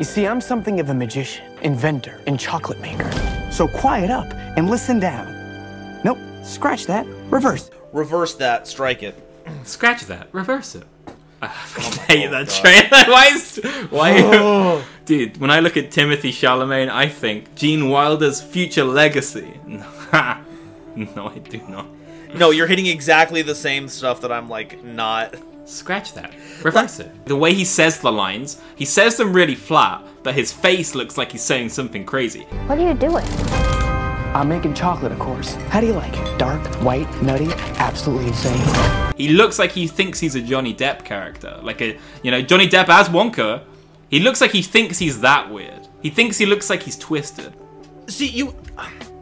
You see, I'm something of a magician, inventor, and chocolate maker. So quiet up and listen down. Nope, scratch that. Reverse. Reverse that, strike it. Scratch that. Reverse it. Oh I hate that trailer. why is why? Dude, when I look at Timothy Chalamet, I think Gene Wilder's future legacy. no, I do not. No, you're hitting exactly the same stuff that I'm like not. Scratch that. Reverse it. The way he says the lines, he says them really flat, but his face looks like he's saying something crazy. What are you doing? I'm making chocolate, of course. How do you like it? Dark, white, nutty, absolutely insane. He looks like he thinks he's a Johnny Depp character. Like a, you know, Johnny Depp as Wonka. He looks like he thinks he's that weird. He thinks he looks like he's twisted. See, you.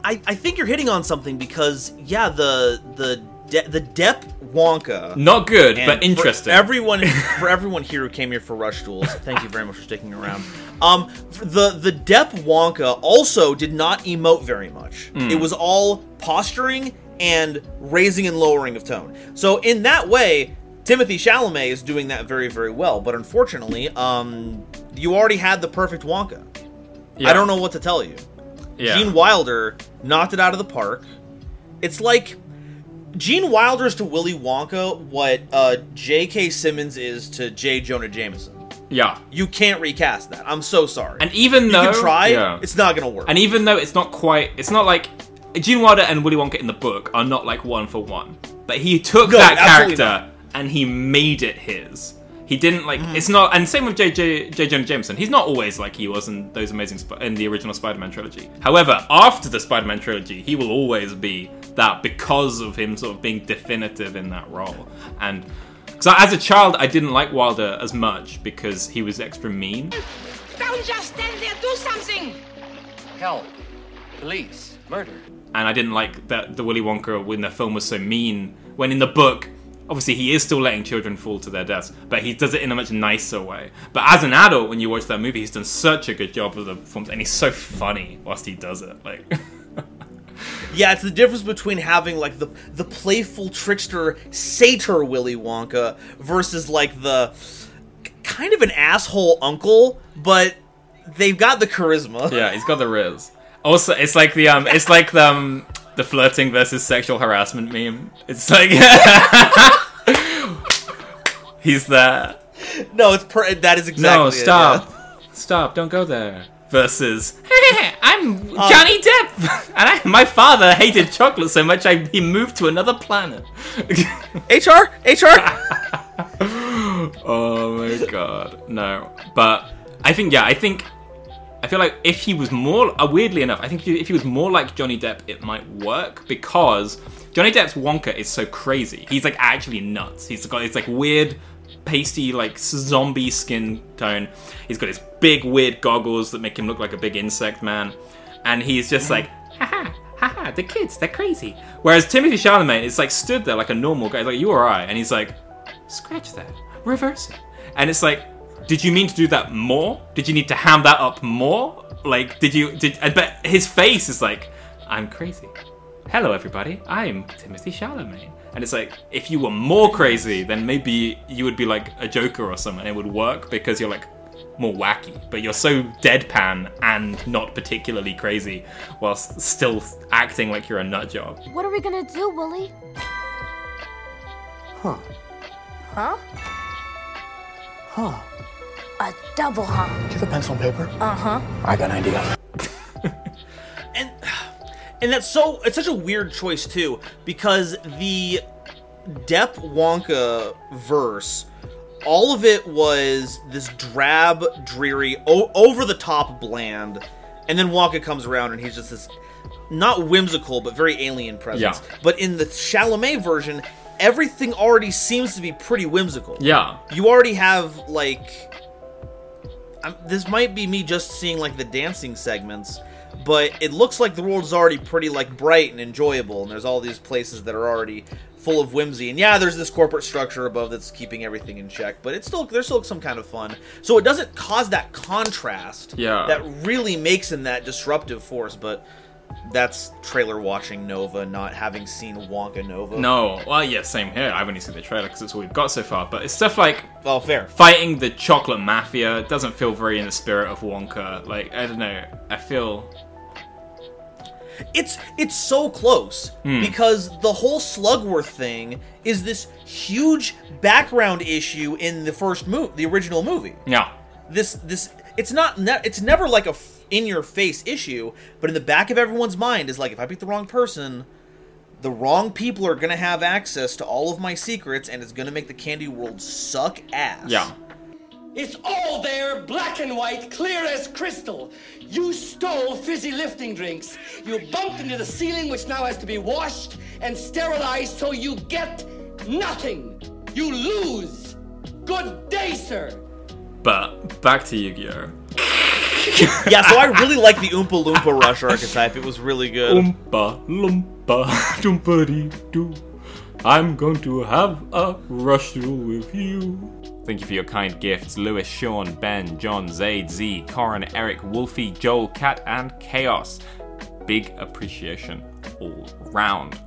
I, I think you're hitting on something because yeah, the the De- the Depp Wonka. Not good, and but for interesting. everyone for everyone here who came here for Rush Duels, thank you very much for sticking around. Um, the the Depp Wonka also did not emote very much. Hmm. It was all posturing and raising and lowering of tone. So in that way, Timothy Chalamet is doing that very very well. But unfortunately, um, you already had the perfect Wonka. Yeah. I don't know what to tell you. Yeah. Gene Wilder knocked it out of the park. It's like Gene Wilder's to Willy Wonka what uh, J.K. Simmons is to J. Jonah Jameson. Yeah. You can't recast that. I'm so sorry. And even you though can try, yeah. it's not gonna work. And even though it's not quite, it's not like Gene Wilder and Willy Wonka in the book are not like one for one. But he took No, that character and he made it his. He didn't like. Mm. It's not. And same with J. J. J. Jonah Jameson. He's not always like he was in those amazing Sp- in the original Spider-Man trilogy. However, after the Spider-Man trilogy, he will always be that because of him sort of being definitive in that role. And because as a child, I didn't like Wilder as much because he was extra mean. Don't just stand there, do something! Help. Police. Murder. and I didn't like that the Willy Wonka when the film was so mean. When in the book, obviously he is still letting children fall to their deaths, but he does it in a much nicer way. But as an adult, when you watch that movie, he's done such a good job of the performance, and he's so funny whilst he does it. Like, yeah, it's the difference between having like the the playful trickster satyr Willy Wonka versus like the kind of an asshole uncle, but they've got the charisma. yeah, he's got the riz. Also, it's like the um, it's like the um, the flirting versus sexual harassment meme. It's like he's there. No, it's per- that is exactly no, it, stop. yeah. Stop, don't go there. Versus, I'm um, Johnny Depp, and I, my father hated chocolate so much I, he moved to another planet. HR, HR. oh my god, no. But I think, yeah, I think, feel like if he was more, uh, weirdly enough, I think if he was more like Johnny Depp, it might work because Johnny Depp's Wonka is so crazy. He's like actually nuts. He's got this like weird, pasty, like zombie skin tone. He's got his big weird goggles that make him look like a big insect man, and he's just like, haha, haha, the kids, they're crazy. Whereas Timothy Chalamet is like stood there like a normal guy, He's like you alright, and he's like, scratch that, reverse it, and it's like. Did you mean to do that more? Did you need to ham that up more? Like, did you? Did? I bet his face is like, I'm crazy. Hello, everybody. I'm Timothy Chalamet. And it's like, if you were more crazy, then maybe you would be like a Joker or something. It would work because you're like more wacky. But you're so deadpan and not particularly crazy, whilst still acting like you're a nut job. What are we gonna do, Willie? Huh. Huh? Huh. A double huh? Do you have a pencil and paper? Uh huh. I got an idea. and and that's so it's such a weird choice too because the Depp Wonka verse all of it was this drab dreary o- over the top bland and then Wonka comes around and he's just this not whimsical but very alien presence Yeah. but in the Chalamet version everything already seems to be pretty whimsical Yeah. you already have like I'm, this might be me just seeing like the dancing segments but it looks like the world is already pretty like bright and enjoyable and there's all these places that are already full of whimsy and yeah there's this corporate structure above that's keeping everything in check but it's still there's still some kind of fun so it doesn't cause that contrast Yeah. that really makes him that disruptive force but that's trailer watching Nova, not having seen Wonka Nova. No, well, yeah, same here. I've only seen the trailer because it's all we've got so far. But it's stuff like Oh, fair. fighting the chocolate mafia doesn't feel very in the spirit of Wonka. Like I don't know. I feel It's it's so close hmm. because the whole Slugworth thing is this huge background issue in the first movie, the original movie. yeah, This this it's not ne- it's never like a f- in your face issue, but in the back of everyone's mind is like if I pick the wrong person, the wrong people are gonna have access to all of my secrets, and it's gonna make the candy world suck ass. yeah. It's all there, black and white, clear as crystal. You stole fizzy lifting drinks. You bumped into the ceiling, which now has to be washed and sterilized, so you get nothing. You lose. Good day, sir. But back to Yu-Gi-Oh. yeah. So I really like the Oompa Loompa Rush archetype. It was really good. Oompa loompa doompity doo. I'm going to have a rush through with you. Thank you for your kind gifts, Lewis, Sean, Ben, John, Zaid, Z, Corin, Eric, Wolfie, Joel, Cat, and Chaos. Big appreciation all round.